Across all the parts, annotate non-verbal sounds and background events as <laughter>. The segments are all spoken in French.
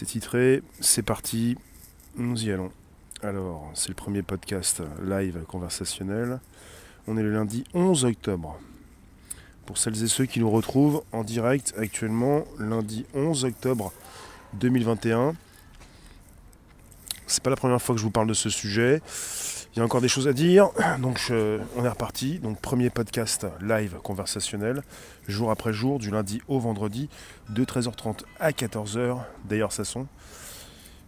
C'est titré, c'est parti, nous y allons. Alors, c'est le premier podcast live conversationnel. On est le lundi 11 octobre. Pour celles et ceux qui nous retrouvent en direct actuellement, lundi 11 octobre 2021. C'est pas la première fois que je vous parle de ce sujet. Il y a encore des choses à dire. Donc on est reparti. Donc premier podcast live conversationnel, jour après jour, du lundi au vendredi, de 13h30 à 14h. D'ailleurs ça son.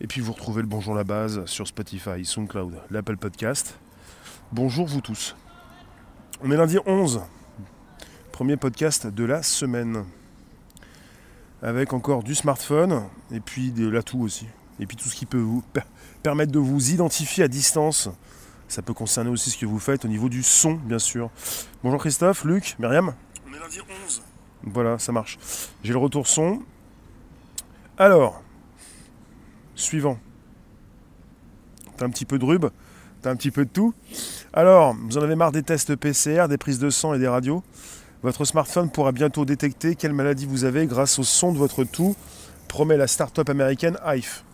Et puis vous retrouvez le Bonjour la base sur Spotify, SoundCloud, l'Apple Podcast. Bonjour vous tous. On est lundi 11. Premier podcast de la semaine. Avec encore du smartphone et puis de l'atout aussi. Et puis tout ce qui peut vous permettre de vous identifier à distance ça peut concerner aussi ce que vous faites au niveau du son, bien sûr. Bonjour Christophe, Luc, Myriam. On est lundi 11. Voilà, ça marche. J'ai le retour son. Alors, suivant. T'as un petit peu de rube, t'as un petit peu de tout. Alors, vous en avez marre des tests PCR, des prises de sang et des radios. Votre smartphone pourra bientôt détecter quelle maladie vous avez grâce au son de votre tout, promet la start-up américaine HYFE.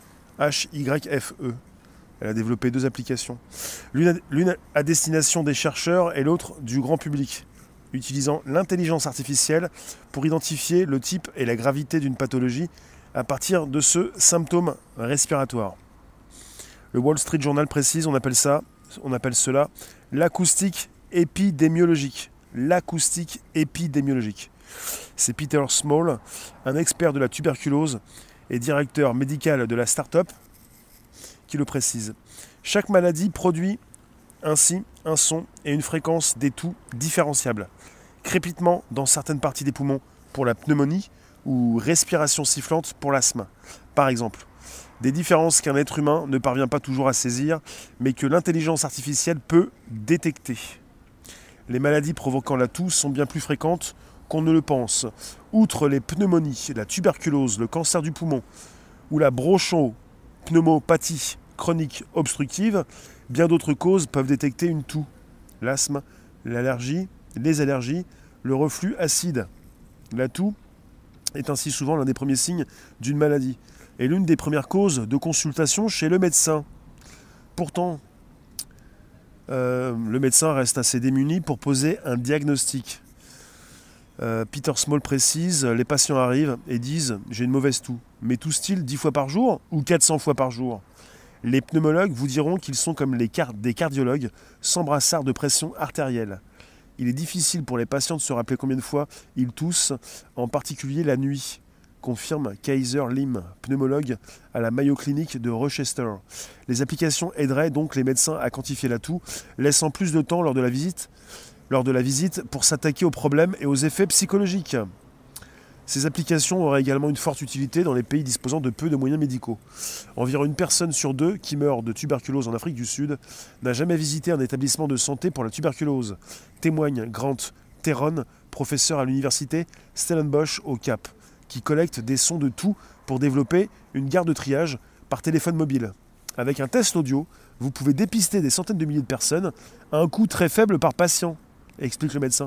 H-Y-F-E. Elle a développé deux applications. L'une à destination des chercheurs et l'autre du grand public, utilisant l'intelligence artificielle pour identifier le type et la gravité d'une pathologie à partir de ce symptôme respiratoire. Le Wall Street Journal précise, on appelle ça, appelle cela l'acoustique épidémiologique. L'acoustique épidémiologique. C'est Peter Small, un expert de la tuberculose et directeur médical de la start-up qui le précise. Chaque maladie produit ainsi un son et une fréquence des tout différenciables. Crépitement dans certaines parties des poumons pour la pneumonie ou respiration sifflante pour l'asthme, par exemple. Des différences qu'un être humain ne parvient pas toujours à saisir, mais que l'intelligence artificielle peut détecter. Les maladies provoquant la toux sont bien plus fréquentes qu'on ne le pense. Outre les pneumonies, la tuberculose, le cancer du poumon ou la broncho pneumopathie chronique obstructive, bien d'autres causes peuvent détecter une toux. L'asthme, l'allergie, les allergies, le reflux acide. La toux est ainsi souvent l'un des premiers signes d'une maladie et l'une des premières causes de consultation chez le médecin. Pourtant, euh, le médecin reste assez démuni pour poser un diagnostic. Euh, Peter Small précise, les patients arrivent et disent j'ai une mauvaise toux. Mais tousse-t-il 10 fois par jour ou 400 fois par jour? Les pneumologues vous diront qu'ils sont comme les des cardiologues, sans brassard de pression artérielle. Il est difficile pour les patients de se rappeler combien de fois ils toussent, en particulier la nuit, confirme Kaiser Lim, pneumologue à la Mayo Clinic de Rochester. Les applications aideraient donc les médecins à quantifier la toux, laissant plus de temps lors de la visite pour s'attaquer aux problèmes et aux effets psychologiques. Ces applications auraient également une forte utilité dans les pays disposant de peu de moyens médicaux. Environ une personne sur deux qui meurt de tuberculose en Afrique du Sud n'a jamais visité un établissement de santé pour la tuberculose, témoigne Grant Terron, professeur à l'université Stellenbosch au Cap, qui collecte des sons de tout pour développer une gare de triage par téléphone mobile. Avec un test audio, vous pouvez dépister des centaines de milliers de personnes à un coût très faible par patient explique le médecin.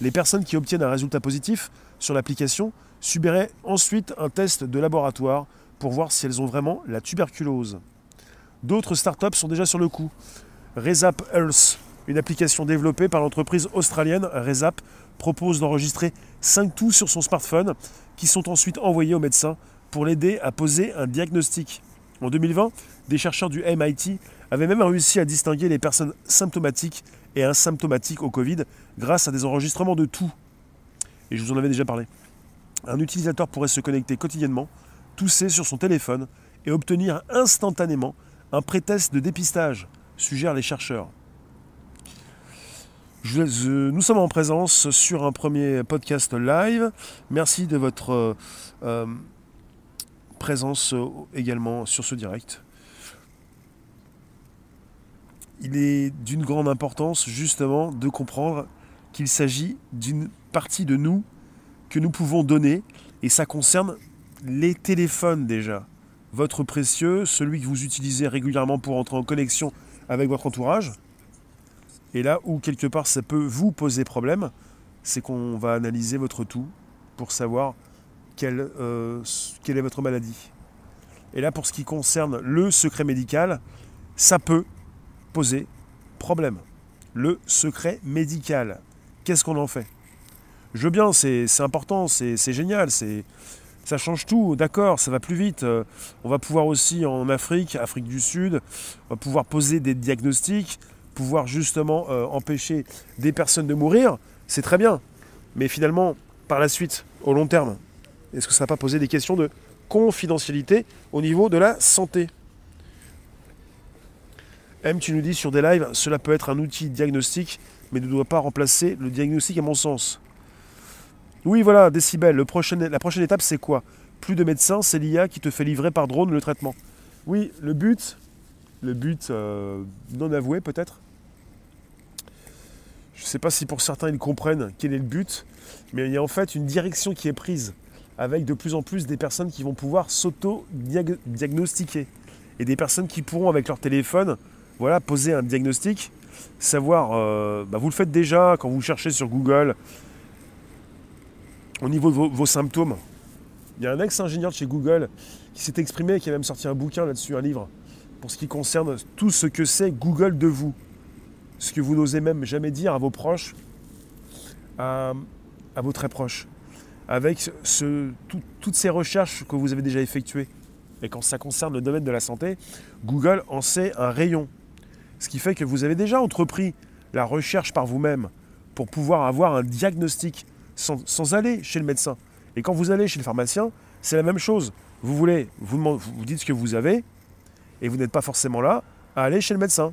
Les personnes qui obtiennent un résultat positif sur l'application subiraient ensuite un test de laboratoire pour voir si elles ont vraiment la tuberculose. D'autres startups sont déjà sur le coup. Resap Health, une application développée par l'entreprise australienne Resap, propose d'enregistrer 5 toux sur son smartphone qui sont ensuite envoyés au médecin pour l'aider à poser un diagnostic. En 2020, des chercheurs du MIT avaient même réussi à distinguer les personnes symptomatiques et asymptomatiques au Covid grâce à des enregistrements de tout. Et je vous en avais déjà parlé. Un utilisateur pourrait se connecter quotidiennement, tousser sur son téléphone et obtenir instantanément un pré-test de dépistage, suggèrent les chercheurs. nous sommes en présence sur un premier podcast live. Merci de votre euh, présence également sur ce direct il est d'une grande importance justement de comprendre qu'il s'agit d'une partie de nous que nous pouvons donner et ça concerne les téléphones déjà. Votre précieux, celui que vous utilisez régulièrement pour entrer en connexion avec votre entourage. Et là où quelque part ça peut vous poser problème, c'est qu'on va analyser votre tout pour savoir quelle, euh, quelle est votre maladie. Et là, pour ce qui concerne le secret médical, ça peut poser problème. Le secret médical. Qu'est-ce qu'on en fait? Je veux bien, c'est important, c'est génial, ça change tout, d'accord, ça va plus vite. Euh, on va pouvoir aussi en Afrique, Afrique du Sud, on va pouvoir poser des diagnostics, pouvoir justement euh, empêcher des personnes de mourir, c'est très bien. Mais finalement, par la suite, au long terme, est-ce que ça va pas poser des questions de confidentialité au niveau de la santé? M, tu nous dis sur des lives, cela peut être un outil diagnostique, mais ne doit pas remplacer le diagnostic à mon sens. Oui, voilà, décibel. La prochaine étape, c'est quoi? Plus de médecins, c'est l'IA qui te fait livrer par drone le traitement. Oui, le but, le but euh, non avoué peut-être. Je ne sais pas si pour certains ils comprennent quel est le but, mais il y a en fait une direction qui est prise avec de plus en plus des personnes qui vont pouvoir s'auto-diagnostiquer et des personnes qui pourront avec leur téléphone voilà, poser un diagnostic, savoir, euh, bah, vous le faites déjà quand vous cherchez sur Google au niveau de vos, symptômes. Il y a un ex-ingénieur de chez Google qui s'est exprimé et qui a même sorti un bouquin là-dessus, un livre, pour ce qui concerne tout ce que c'est Google de vous. Ce que vous n'osez même jamais dire à vos proches, à vos très proches avec toutes ces recherches que vous avez déjà effectuées. Et quand ça concerne le domaine de la santé, Google en sait un rayon. Ce qui fait que vous avez déjà entrepris la recherche par vous-même pour pouvoir avoir un diagnostic sans, aller chez le médecin. Et quand vous allez chez le pharmacien, c'est la même chose. Vous voulez, vous, vous dites ce que vous avez, et vous n'êtes pas forcément là à aller chez le médecin.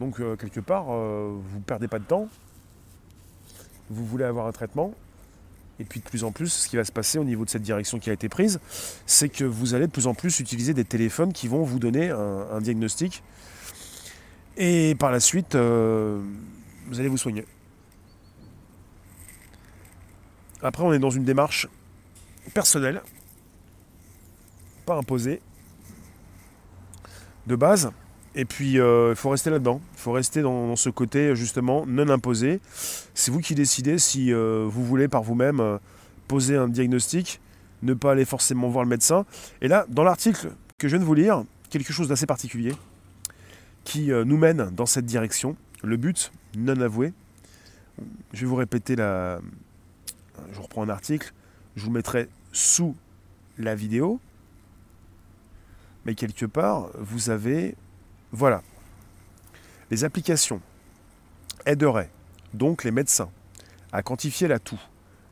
Donc euh, quelque part, euh, vous ne perdez pas de temps, vous voulez avoir un traitement, et puis de plus en plus, ce qui va se passer au niveau de cette direction qui a été prise, c'est que vous allez de plus en plus utiliser des téléphones qui vont vous donner un, diagnostic. Et par la suite, euh, vous allez vous soigner. Après, on est dans une démarche personnelle, pas imposée, de base. Et puis, euh, il faut rester là-dedans. Il faut rester dans, ce côté, justement, non imposé. C'est vous qui décidez si euh, vous voulez par vous-même euh, poser un diagnostic, ne pas aller forcément voir le médecin. Et là, dans l'article que je viens de vous lire, quelque chose d'assez particulier qui nous mène dans cette direction. Le but, non avoué. Je vais vous répéter la. Je reprends un article. Je vous mettrai sous la vidéo. Mais quelque part, vous avez voilà. Les applications aideraient donc les médecins à quantifier la toux,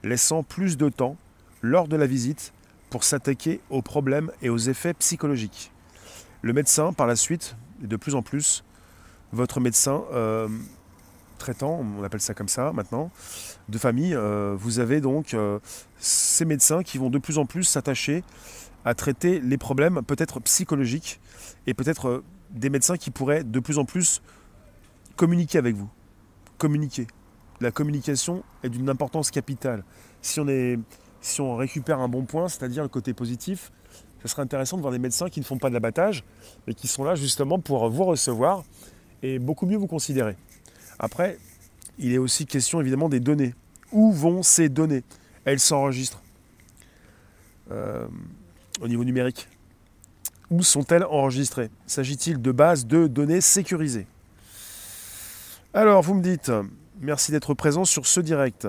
laissant plus de temps lors de la visite pour s'attaquer aux problèmes et aux effets psychologiques. Le médecin, par la suite, et de plus en plus, votre médecin euh, traitant, on appelle ça comme ça maintenant, de famille, euh, vous avez donc euh, ces médecins qui vont de plus en plus s'attacher à traiter les problèmes peut-être psychologiques et peut-être des médecins qui pourraient de plus en plus communiquer avec vous. Communiquer. La communication est d'une importance capitale. Si on, récupère un bon point, c'est-à-dire le côté positif, ce serait intéressant de voir des médecins qui ne font pas de l'abattage, mais qui sont là justement pour vous recevoir et beaucoup mieux vous considérer. Après, il est aussi question évidemment des données. Où vont ces données? Elles s'enregistrent euh, au niveau numérique. Où sont-elles enregistrées? S'agit-il de bases de données sécurisées? Alors, vous me dites, merci d'être présent sur ce direct.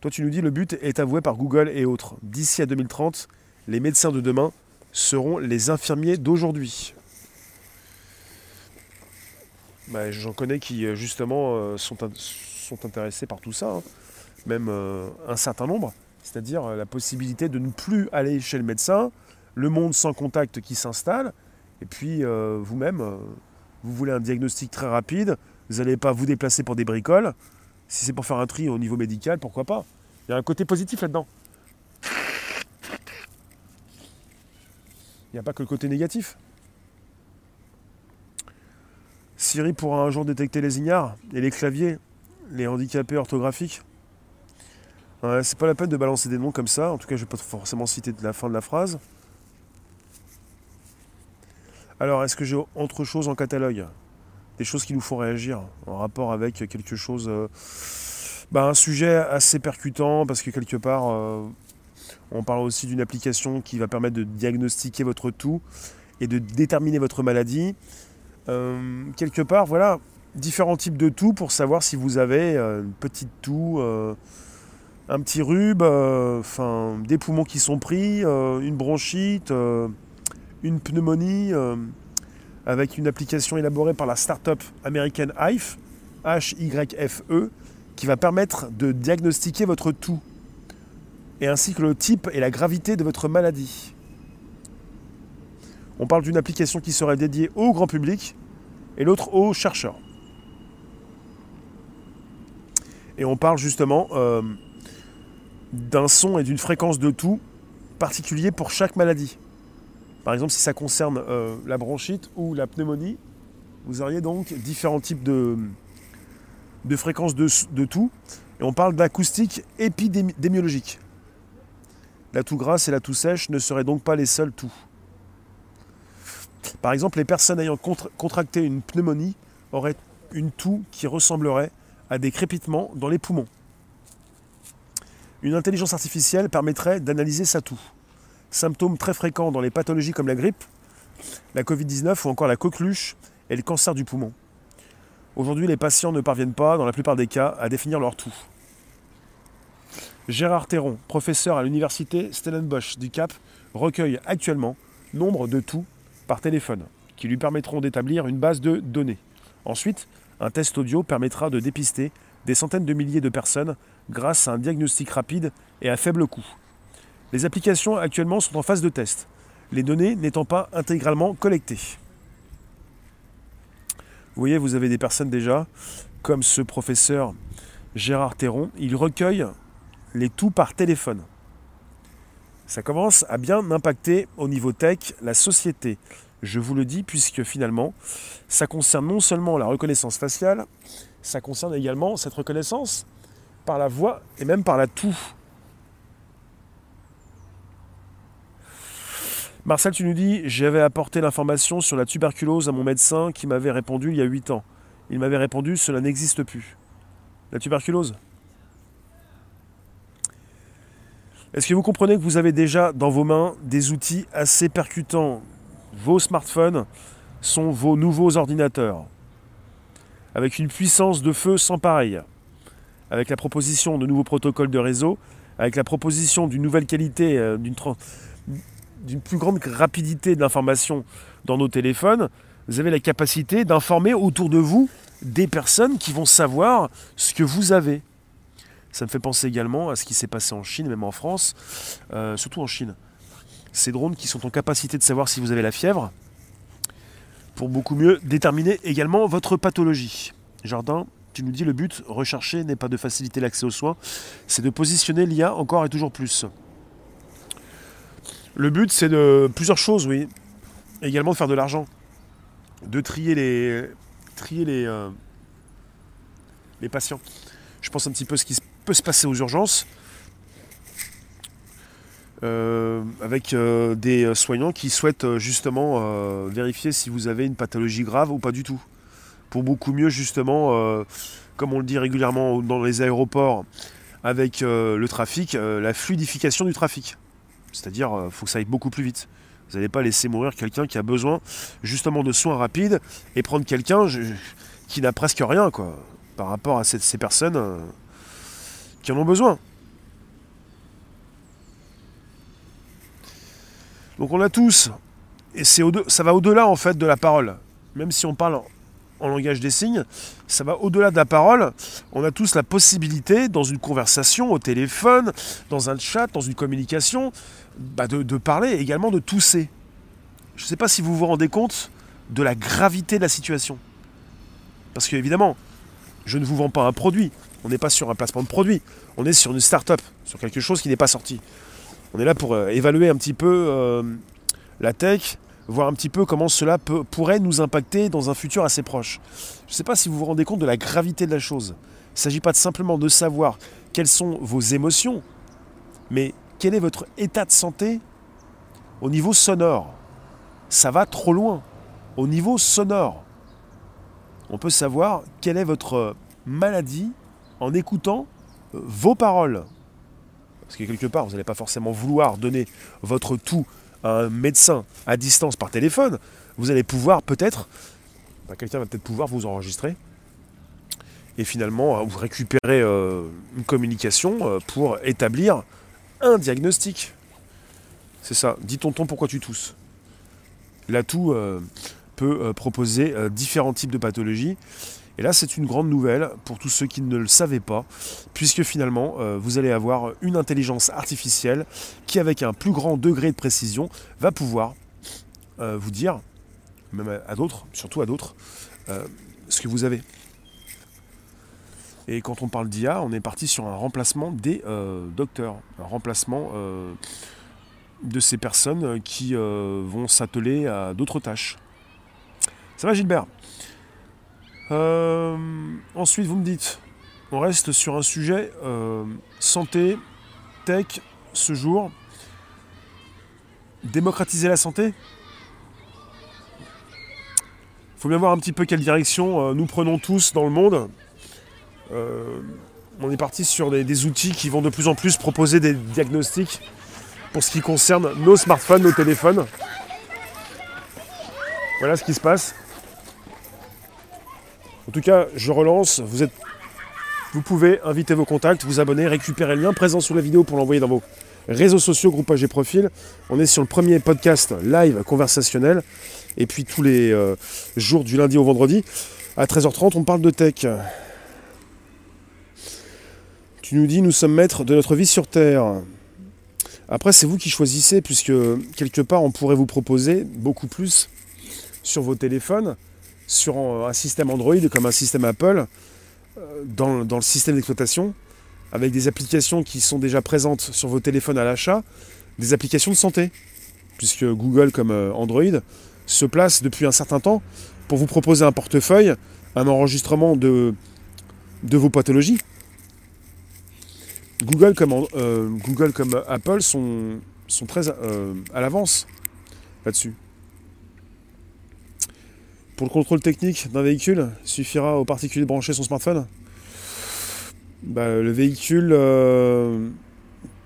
Toi, tu nous dis, le but est avoué par Google et autres. D'ici à 2030, les médecins de demain seront les infirmiers d'aujourd'hui. Bah, j'en connais qui, euh, justement, euh, sont, intéressés par tout ça, hein. même euh, un certain nombre, c'est-à-dire la possibilité de ne plus aller chez le médecin, le monde sans contact qui s'installe, et puis euh, vous-même, euh, vous voulez un diagnostic très rapide, vous n'allez pas vous déplacer pour des bricoles, si c'est pour faire un tri au niveau médical, pourquoi pas? Il y a un côté positif là-dedans. Il n'y a pas que le côté négatif. Siri pourra un jour détecter les ignares et les claviers, les handicapés orthographiques. c'est pas la peine de balancer des noms comme ça, en tout cas je ne vais pas forcément citer la fin de la phrase. Alors, est-ce que j'ai autre chose en catalogue? Des choses qui nous font réagir en rapport avec quelque chose. Euh, bah, un sujet assez percutant parce que quelque part, euh, On parle aussi d'une application qui va permettre de diagnostiquer votre toux et de déterminer votre maladie. Euh, quelque part, voilà, différents types de toux pour savoir si vous avez euh, une petite toux, euh, un petit rhume, enfin des poumons qui sont pris, une bronchite, une pneumonie, avec une application élaborée par la start-up américaine HIFE, H-Y-F-E, qui va permettre de diagnostiquer votre toux, et ainsi que le type et la gravité de votre maladie. On parle d'une application qui serait dédiée au grand public et l'autre aux chercheurs. Et on parle justement euh, d'un son et d'une fréquence de tout particulier pour chaque maladie. Par exemple, si ça concerne euh, la bronchite ou la pneumonie, vous auriez donc différents types de, fréquences de, de tout. Et on parle d'acoustique épidémiologique. La toux grasse et la toux sèche ne seraient donc pas les seuls toux. Par exemple, les personnes ayant contracté une pneumonie auraient une toux qui ressemblerait à des crépitements dans les poumons. Une intelligence artificielle permettrait d'analyser sa toux. Symptômes très fréquents dans les pathologies comme la grippe, la Covid-19 ou encore la coqueluche et le cancer du poumon. Aujourd'hui, les patients ne parviennent pas, dans la plupart des cas, à définir leur toux. Gérard Théron, professeur à l'université Stellenbosch du Cap, recueille actuellement nombre de toux par téléphone, qui lui permettront d'établir une base de données. Ensuite, un test audio permettra de dépister des centaines de milliers de personnes grâce à un diagnostic rapide et à faible coût. Les applications actuellement sont en phase de test, les données n'étant pas intégralement collectées. Vous voyez, vous avez des personnes déjà, comme ce professeur Gérard Théron, il recueille les tout par téléphone ça commence à bien impacter au niveau tech la société. Je vous le dis puisque finalement, ça concerne non seulement la reconnaissance faciale, ça concerne également cette reconnaissance par la voix et même par la toux. Marcel, tu nous dis, j'avais apporté l'information sur la tuberculose à mon médecin qui m'avait répondu il y a 8 ans. Il m'avait répondu, cela n'existe plus. La tuberculose? Est-ce que vous comprenez que vous avez déjà dans vos mains des outils assez percutants? Vos smartphones sont vos nouveaux ordinateurs, avec une puissance de feu sans pareil, avec la proposition de nouveaux protocoles de réseau, avec la proposition d'une nouvelle qualité, euh, d'une plus grande rapidité de l'information dans nos téléphones, vous avez la capacité d'informer autour de vous des personnes qui vont savoir ce que vous avez. Ça me fait penser également à ce qui s'est passé en Chine, même en France, euh, surtout en Chine. Ces drones qui sont en capacité de savoir si vous avez la fièvre, pour beaucoup mieux déterminer également votre pathologie. Jardin, tu nous dis le but recherché n'est pas de faciliter l'accès aux soins, c'est de positionner l'IA encore et toujours plus. Le but, c'est de plusieurs choses, oui. Également de faire de l'argent, de trier les, trier les, euh, patients. Je pense un petit peu ce qui peut se passer aux urgences euh, avec euh, des soignants qui souhaitent justement vérifier si vous avez une pathologie grave ou pas du tout. Pour beaucoup mieux justement, comme on le dit régulièrement dans les aéroports avec le trafic, la fluidification du trafic. C'est-à-dire, il faut que ça aille beaucoup plus vite. Vous n'allez pas laisser mourir quelqu'un qui a besoin justement de soins rapides et prendre quelqu'un qui n'a presque rien quoi, par rapport à ces personnes qui en ont besoin. Donc on a tous, et c'est ça va au-delà en fait de la parole. Même si on parle en, langage des signes, ça va au-delà de la parole. On a tous la possibilité, dans une conversation, au téléphone, dans un chat, dans une communication, bah, de, parler, également de tousser. Je ne sais pas si vous vous rendez compte de la gravité de la situation. Parce qu'évidemment, je ne vous vends pas un produit. On n'est pas sur un placement de produit. On est sur une start-up, sur quelque chose qui n'est pas sorti. On est là pour euh, évaluer un petit peu euh, la tech, voir un petit peu comment cela pourrait nous impacter dans un futur assez proche. Je ne sais pas si vous vous rendez compte de la gravité de la chose. Il ne s'agit pas simplement de savoir quelles sont vos émotions, mais quel est votre état de santé au niveau sonore. Ça va trop loin. Au niveau sonore, on peut savoir quelle est votre maladie en écoutant euh, vos paroles. parce que quelque part, vous n'allez pas forcément vouloir donner votre tout un médecin à distance par téléphone, vous allez pouvoir peut-être, bah, quelqu'un va peut-être pouvoir vous enregistrer et finalement euh, vous récupérer euh, une communication euh, pour établir un diagnostic. C'est ça. Dis tonton pourquoi tu tousses? L'atout peut proposer différents types de pathologies. Et là, c'est une grande nouvelle pour tous ceux qui ne le savaient pas, puisque finalement, vous allez avoir une intelligence artificielle qui, avec un plus grand degré de précision, va pouvoir vous dire, même à d'autres, surtout à d'autres, ce que vous avez. Et quand on parle d'IA, on est parti sur un remplacement des euh, docteurs, un remplacement euh, de ces personnes qui euh, vont s'atteler à d'autres tâches. Ça va Gilbert? Ensuite, vous me dites, on reste sur un sujet santé, tech, ce jour. Démocratiser la santé? Il faut bien voir un petit peu quelle direction nous prenons tous dans le monde. Euh, on est parti sur des, outils qui vont de plus en plus proposer des diagnostics pour ce qui concerne nos smartphones, nos téléphones. Voilà ce qui se passe. En tout cas, je relance. Vous, pouvez inviter vos contacts, vous abonner, récupérer le lien présent sous la vidéo pour l'envoyer dans vos réseaux sociaux, groupage et profil. On est sur le premier podcast live conversationnel. Et puis tous les euh, jours du lundi au vendredi, à 13h30, on parle de tech. Tu nous dis, nous sommes maîtres de notre vie sur Terre. Après, c'est vous qui choisissez, puisque quelque part, on pourrait vous proposer beaucoup plus sur vos téléphones, sur un système Android comme un système Apple, euh, dans, le système d'exploitation, avec des applications qui sont déjà présentes sur vos téléphones à l'achat, des applications de santé, puisque Google comme euh, Android se place depuis un certain temps pour vous proposer un portefeuille, un enregistrement de, de vos pathologies. Google comme, euh, Apple sont, très à l'avance là-dessus. Pour le contrôle technique d'un véhicule, il suffira au particulier de brancher son smartphone. Bah, le véhicule, euh,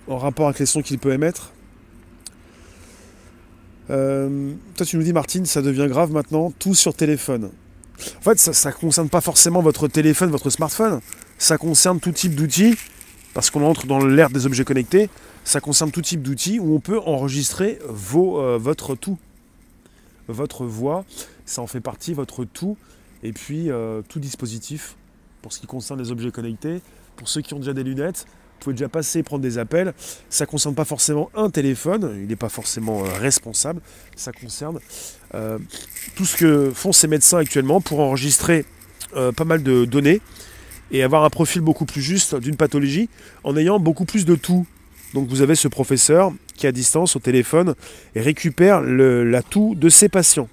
en rapport avec les sons qu'il peut émettre. toi, tu nous dis, Martine, ça devient grave maintenant, tout sur téléphone. En fait, ça ne concerne pas forcément votre téléphone, votre smartphone. Ça concerne tout type d'outils parce qu'on entre dans l'ère des objets connectés, ça concerne tout type d'outils où on peut enregistrer vos, euh, votre tout. Votre voix, ça en fait partie, votre tout, et puis euh, tout dispositif pour ce qui concerne les objets connectés. Pour ceux qui ont déjà des lunettes, vous pouvez déjà passer, prendre des appels. Ça ne concerne pas forcément un téléphone, il n'est pas forcément euh, responsable. Ça concerne tout ce que font ces médecins actuellement pour enregistrer pas mal de données et avoir un profil beaucoup plus juste d'une pathologie en ayant beaucoup plus de tout. Donc vous avez ce professeur à distance au téléphone et récupère l'atout de ses patients.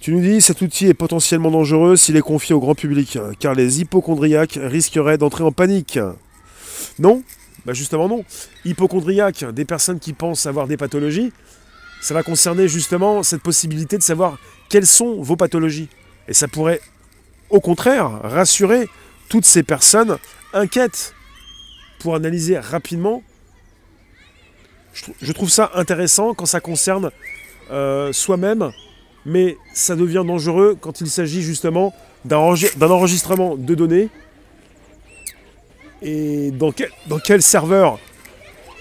Tu nous dis cet outil est potentiellement dangereux s'il est confié au grand public, car les hypochondriaques risqueraient d'entrer en panique. Non? Bah Justement non. Hypochondriaques, des personnes qui pensent avoir des pathologies, ça va concerner justement cette possibilité de savoir quelles sont vos pathologies. Et ça pourrait au contraire, rassurer toutes ces personnes inquiètes pour analyser rapidement. Je trouve ça intéressant quand ça concerne euh, soi-même, mais ça devient dangereux quand il s'agit justement d'un enregistrement de données. Et dans quel, dans quel serveur,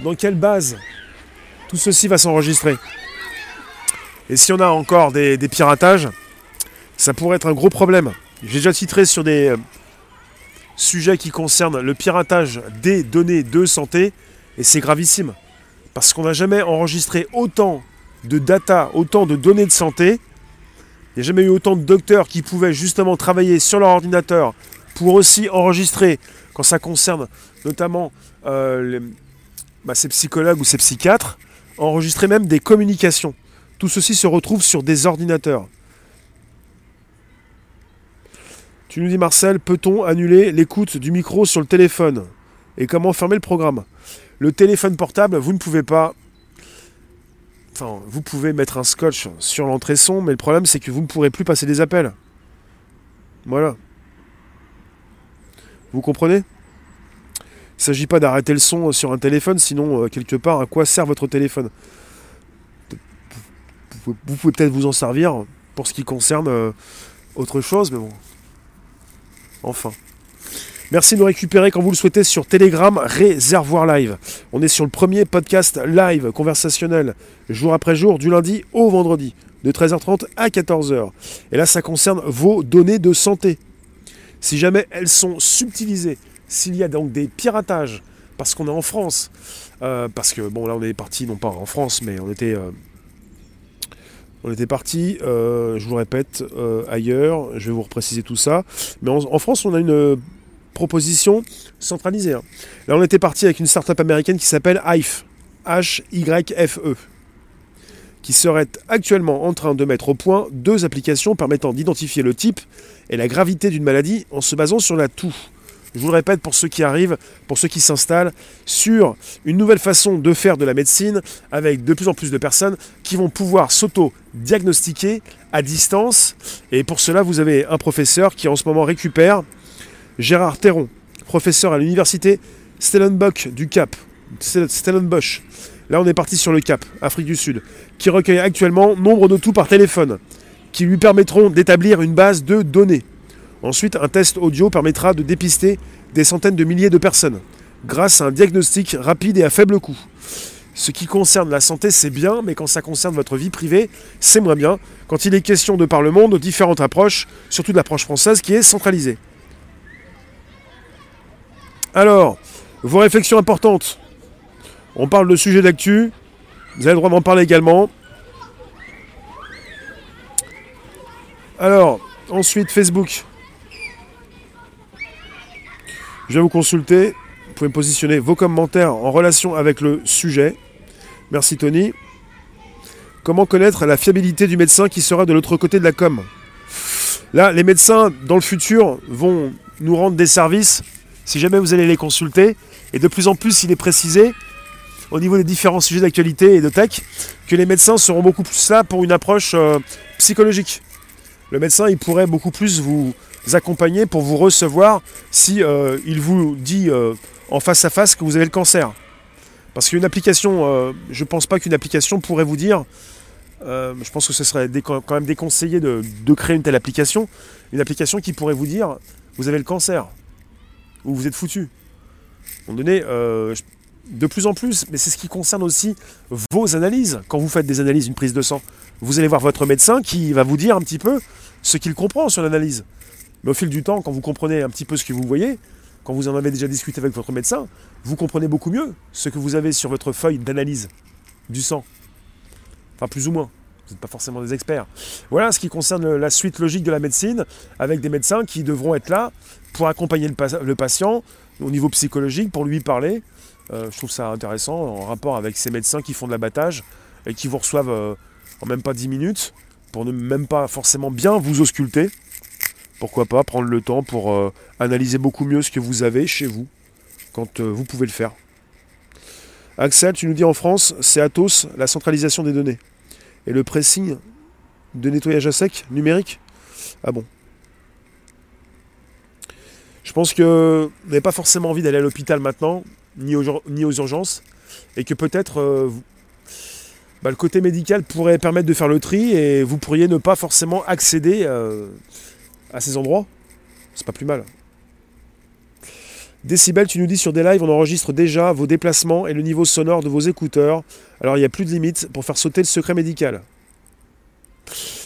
dans quelle base tout ceci va s'enregistrer? Et si on a encore des piratages, ça pourrait être un gros problème. J'ai déjà titré sur des sujets qui concernent le piratage des données de santé et c'est gravissime. Parce qu'on n'a jamais enregistré autant de data, autant de données de santé. Il n'y a jamais eu autant de docteurs qui pouvaient justement travailler sur leur ordinateur pour aussi enregistrer, quand ça concerne notamment euh, bah, ces psychologues ou ces psychiatres, enregistrer même des communications. Tout ceci se retrouve sur des ordinateurs. Tu nous dis Marcel, peut-on annuler l'écoute du micro sur le téléphone Et comment fermer le programme? Le téléphone portable, vous ne pouvez pas... Enfin, vous pouvez mettre un scotch sur l'entrée son, mais le problème c'est que vous ne pourrez plus passer des appels. Voilà. Vous comprenez? S'agit pas d'arrêter le son sur un téléphone, sinon, quelque part, à quoi sert votre téléphone? Vous pouvez peut-être vous en servir pour ce qui concerne autre chose, mais bon. Enfin. Merci de nous récupérer quand vous le souhaitez sur Telegram Réservoir Live. On est sur le premier podcast live conversationnel, jour après jour, du lundi au vendredi, de 13h30 à 14h. Et là, ça concerne vos données de santé. Si jamais elles sont subtilisées, s'il y a donc des piratages, parce qu'on est en France, euh, parce que bon là on est parti non pas en France, mais on était euh, on était parti, euh, je vous répète, ailleurs, je vais vous repréciser tout ça. Mais en, France, on a une proposition centralisée. Hein. Là, on était parti avec une startup américaine qui s'appelle HYFE, H-Y-F-E, qui serait actuellement en train de mettre au point deux applications permettant d'identifier le type et la gravité d'une maladie en se basant sur la toux. Je vous le répète pour ceux qui arrivent, pour ceux qui s'installent, sur une nouvelle façon de faire de la médecine avec de plus en plus de personnes qui vont pouvoir s'auto-diagnostiquer à distance. Et pour cela, vous avez un professeur qui en ce moment récupère Gérard Théron, professeur à l'université Stellenbosch du Cap, Stellenbosch. Là, on est parti sur le Cap, Afrique du Sud, qui recueille actuellement nombre de tout par téléphone, qui lui permettront d'établir une base de données. Ensuite, un test audio permettra de dépister des centaines de milliers de personnes, grâce à un diagnostic rapide et à faible coût. Ce qui concerne la santé, c'est bien, mais quand ça concerne votre vie privée, c'est moins bien, quand il est question de par le monde différentes approches, surtout de l'approche française qui est centralisée. Alors, vos réflexions importantes. On parle de sujets d'actu. Vous avez le droit d'en parler également. Alors, ensuite, Facebook. Vais vous consulter. Vous pouvez me positionner vos commentaires en relation avec le sujet. Merci Tony. Comment connaître la fiabilité du médecin qui sera de l'autre côté de la com? Là, les médecins, dans le futur, vont nous rendre des services si jamais vous allez les consulter. Et de plus en plus, il est précisé, au niveau des différents sujets d'actualité et de tech, que les médecins seront beaucoup plus là pour une approche euh, psychologique. Le médecin, il pourrait beaucoup plus vous accompagner pour vous recevoir si euh, il vous dit euh, en face à face que vous avez le cancer. Parce qu'une application, je ne pense pas qu'une application pourrait vous dire, je pense que ce serait quand même déconseillé de, de créer une telle application, une application qui pourrait vous dire, vous avez le cancer ou vous êtes foutu. À un moment donné, euh, de plus en plus, mais c'est ce qui concerne aussi vos analyses. Quand vous faites des analyses, une prise de sang, vous allez voir votre médecin qui va vous dire un petit peu ce qu'il comprend sur l'analyse. Mais au fil du temps, quand vous comprenez un petit peu ce que vous voyez, quand vous en avez déjà discuté avec votre médecin, vous comprenez beaucoup mieux ce que vous avez sur votre feuille d'analyse du sang. Enfin, plus ou moins. Vous n'êtes pas forcément des experts. Voilà ce qui concerne la suite logique de la médecine, avec des médecins qui devront être là pour accompagner le, patient au niveau psychologique, pour lui parler. Euh, je trouve ça intéressant en rapport avec ces médecins qui font de l'abattage et qui vous reçoivent euh, en même pas 10 minutes pour ne même pas forcément bien vous ausculter. Pourquoi pas prendre le temps pour euh, analyser beaucoup mieux ce que vous avez chez vous quand vous pouvez le faire. Axel, tu nous dis en France, c'est Atos, la centralisation des données. Et le pressing de nettoyage à sec numérique? Ah bon Je pense que vous n'avez pas forcément envie d'aller à l'hôpital maintenant, ni aux, urgences, et que peut-être euh, bah, le côté médical pourrait permettre de faire le tri et vous pourriez ne pas forcément accéder euh, à ces endroits. C'est pas plus mal. Décibel, tu nous dis sur des lives, on enregistre déjà vos déplacements et le niveau sonore de vos écouteurs. Alors il n'y a plus de limite pour faire sauter le secret médical.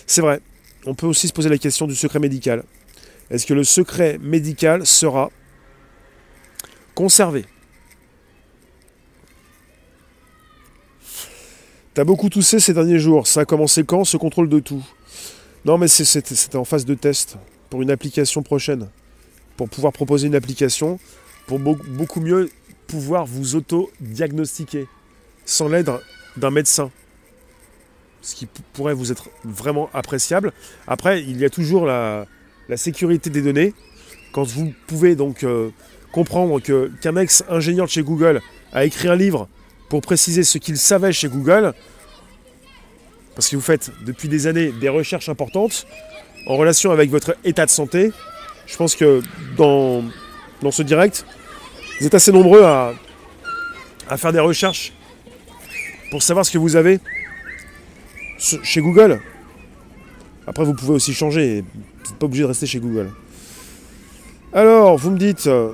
C'est vrai. On peut aussi se poser la question du secret médical. Est-ce que le secret médical sera conservé? T'as beaucoup toussé ces derniers jours. Ça a commencé quand ce contrôle de tout? Non, mais c'était en phase de test pour une application prochaine. Pour pouvoir proposer une application pour beaucoup mieux pouvoir vous auto-diagnostiquer sans l'aide d'un médecin. Ce qui pourrait vous être vraiment appréciable. Après, il y a toujours la, sécurité des données. Quand vous pouvez donc euh, comprendre qu'un ex-ingénieur de chez Google a écrit un livre pour préciser ce qu'il savait chez Google, parce que vous faites depuis des années des recherches importantes en relation avec votre état de santé, je pense que dans, dans ce direct, Vous êtes assez nombreux à, à faire des recherches pour savoir ce que vous avez chez Google. Après, vous pouvez aussi changer. Vous n'êtes pas obligé de rester chez Google. Alors, vous me dites, euh,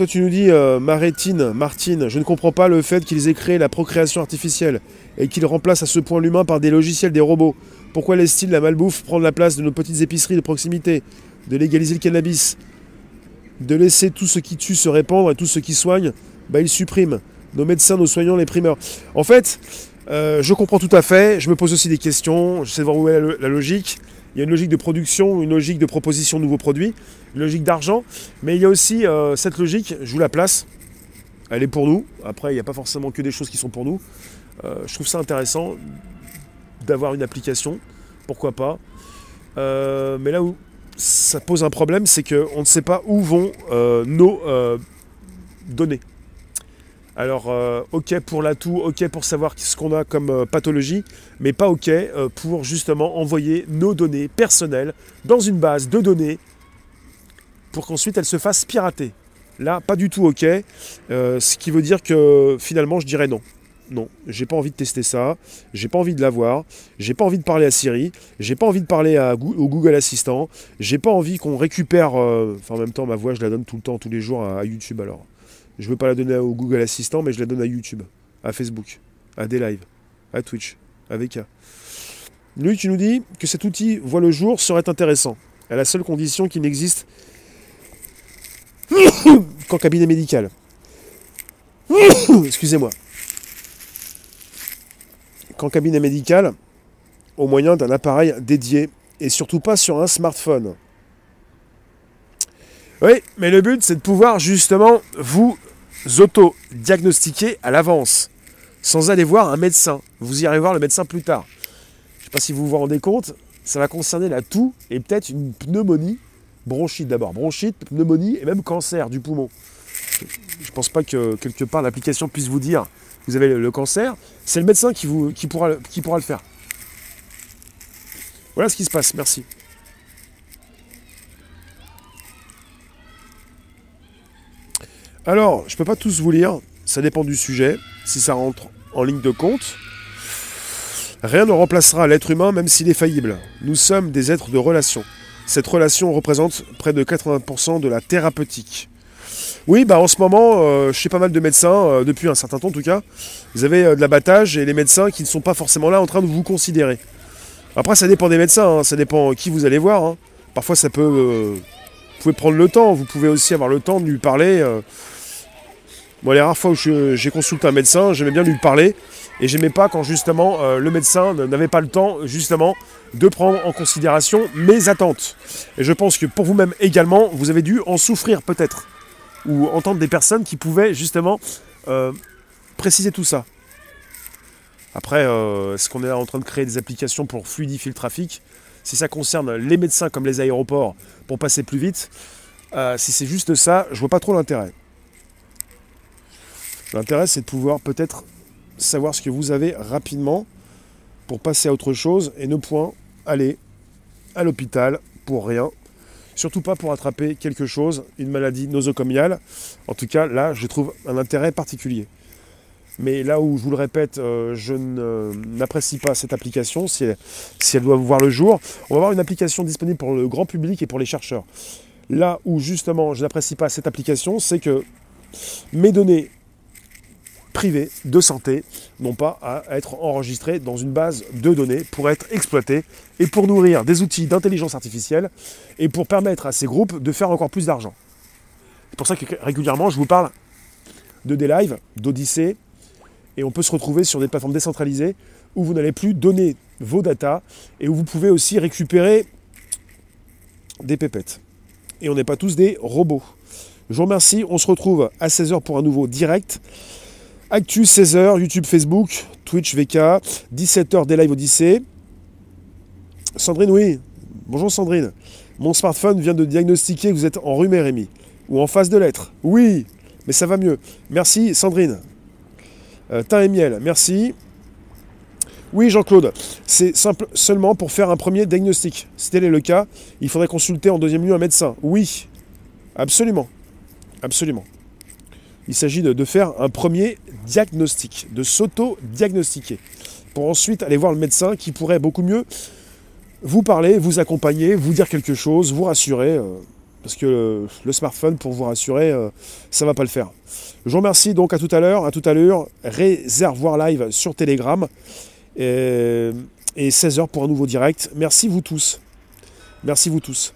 toi tu nous dis, euh, Marétine, Martine, je ne comprends pas le fait qu'ils aient créé la procréation artificielle et qu'ils remplacent à ce point l'humain par des logiciels, des robots. Pourquoi laissent-ils la malbouffe prendre la place de nos petites épiceries de proximité De légaliser le cannabis? De laisser tout ce qui tue se répandre et tout ce qui soigne, bah ils suppriment. Nos médecins, nos soignants, les primeurs. En fait, euh, je comprends tout à fait, je me pose aussi des questions, j'essaie de voir où est la logique. Il y a une logique de production, une logique de proposition de nouveaux produits, une logique d'argent, mais il y a aussi euh, cette logique, je vous la place, elle est pour nous. Après, il n'y a pas forcément que des choses qui sont pour nous. Euh, je trouve ça intéressant d'avoir une application, pourquoi pas. Euh, mais là où ça pose un problème, c'est qu'on ne sait pas où vont nos données. Alors, euh, ok pour l'atout, ok pour savoir ce qu'on a comme euh, pathologie, mais pas ok euh, pour justement envoyer nos données personnelles dans une base de données pour qu'ensuite elles se fassent pirater. Là, pas du tout ok, ce qui veut dire que finalement je dirais non. Non, j'ai pas envie de tester ça, j'ai pas envie de l'avoir, j'ai pas envie de parler à Siri, j'ai pas envie de parler au Google Assistant, j'ai pas envie qu'on récupère, enfin en même temps ma voix je la donne tout le temps, tous les jours à YouTube alors. Je ne veux pas la donner au Google Assistant, mais je la donne à YouTube, à Facebook, à des lives, à Twitch, à VK. Lui, tu nous dis que cet outil voit le jour serait intéressant, à la seule condition qu'il n'existe <coughs> qu'en cabinet médical. <coughs> Excusez-moi. Qu'en cabinet médical, au moyen d'un appareil dédié, et surtout pas sur un smartphone. Oui, mais le but, c'est de pouvoir justement vous auto-diagnostiquer à l'avance, sans aller voir un médecin. Vous irez voir le médecin plus tard. Je ne sais pas si vous vous rendez compte, ça va concerner la toux et peut-être une pneumonie, bronchite d'abord, bronchite, pneumonie et même cancer du poumon. Je ne pense pas que quelque part l'application puisse vous dire vous avez le cancer. C'est le médecin qui pourra le faire. Voilà ce qui se passe. Merci. Alors, je ne peux pas tous vous lire, ça dépend du sujet, si ça rentre en ligne de compte. Rien ne remplacera l'être humain même s'il est faillible. Nous sommes des êtres de relation. Cette relation représente près de 80% de la thérapeutique. Oui, bah en ce moment, euh, sais pas mal de médecins, euh, depuis un certain temps en tout cas, vous avez euh, de l'abattage et les médecins qui ne sont pas forcément là en train de vous considérer. Après, ça dépend des médecins, hein, ça dépend qui vous allez voir. Hein. Parfois, ça peut vous pouvez prendre le temps, vous pouvez aussi avoir le temps de lui parler. Euh. Moi, les rares fois où j'ai consulté un médecin, j'aimais bien lui parler. Et j'aimais pas quand justement euh, le médecin n'avait pas le temps justement de prendre en considération mes attentes. Et je pense que pour vous-même également, vous avez dû en souffrir peut-être. Ou entendre des personnes qui pouvaient justement euh, préciser tout ça. Après, est-ce qu'on est en train de créer des applications pour fluidifier le trafic? Si ça concerne les médecins comme les aéroports pour passer plus vite, euh, si c'est juste ça, je vois pas trop l'intérêt. L'intérêt, c'est de pouvoir peut-être savoir ce que vous avez rapidement pour passer à autre chose et ne point aller à l'hôpital pour rien. Surtout pas pour attraper quelque chose, une maladie nosocomiale. En tout cas, là, je trouve un intérêt particulier. Mais là où, je vous le répète, euh, je n'apprécie pas cette application, si elle, doit voir le jour, on va avoir une application disponible pour le grand public et pour les chercheurs. Là où justement je n'apprécie pas cette application, c'est que mes données privées de santé n'ont pas à être enregistrées dans une base de données pour être exploitées et pour nourrir des outils d'intelligence artificielle et pour permettre à ces groupes de faire encore plus d'argent. C'est pour ça que régulièrement je vous parle de des lives, d'Odyssée, et on peut se retrouver sur des plateformes décentralisées où vous n'allez plus donner vos datas et où vous pouvez aussi récupérer des pépettes. Et on n'est pas tous des robots. Je vous remercie, on se retrouve à 16h pour un nouveau direct. Actu 16h, YouTube, Facebook, Twitch, VK, 17h des live Odyssée. Sandrine, oui. Bonjour Sandrine. Mon smartphone vient de diagnostiquer que vous êtes enrhumé, Rémi. Ou en phase de lettres. Oui, mais ça va mieux. Merci Sandrine. Euh, et miel, merci. Oui, Jean-Claude, c'est simple seulement pour faire un premier diagnostic. Si tel est le cas, il faudrait consulter en deuxième lieu un médecin. Oui, absolument. Absolument. Il s'agit de, faire un premier diagnostic, de s'auto-diagnostiquer, pour ensuite aller voir le médecin qui pourrait beaucoup mieux vous parler, vous accompagner, vous dire quelque chose, vous rassurer. euh, parce que le smartphone, pour vous rassurer, euh, ça va pas le faire. Je vous remercie donc à tout à l'heure, à tout à l'heure, réservoir live sur Telegram et 16h pour un nouveau direct. Merci vous tous. Merci vous tous.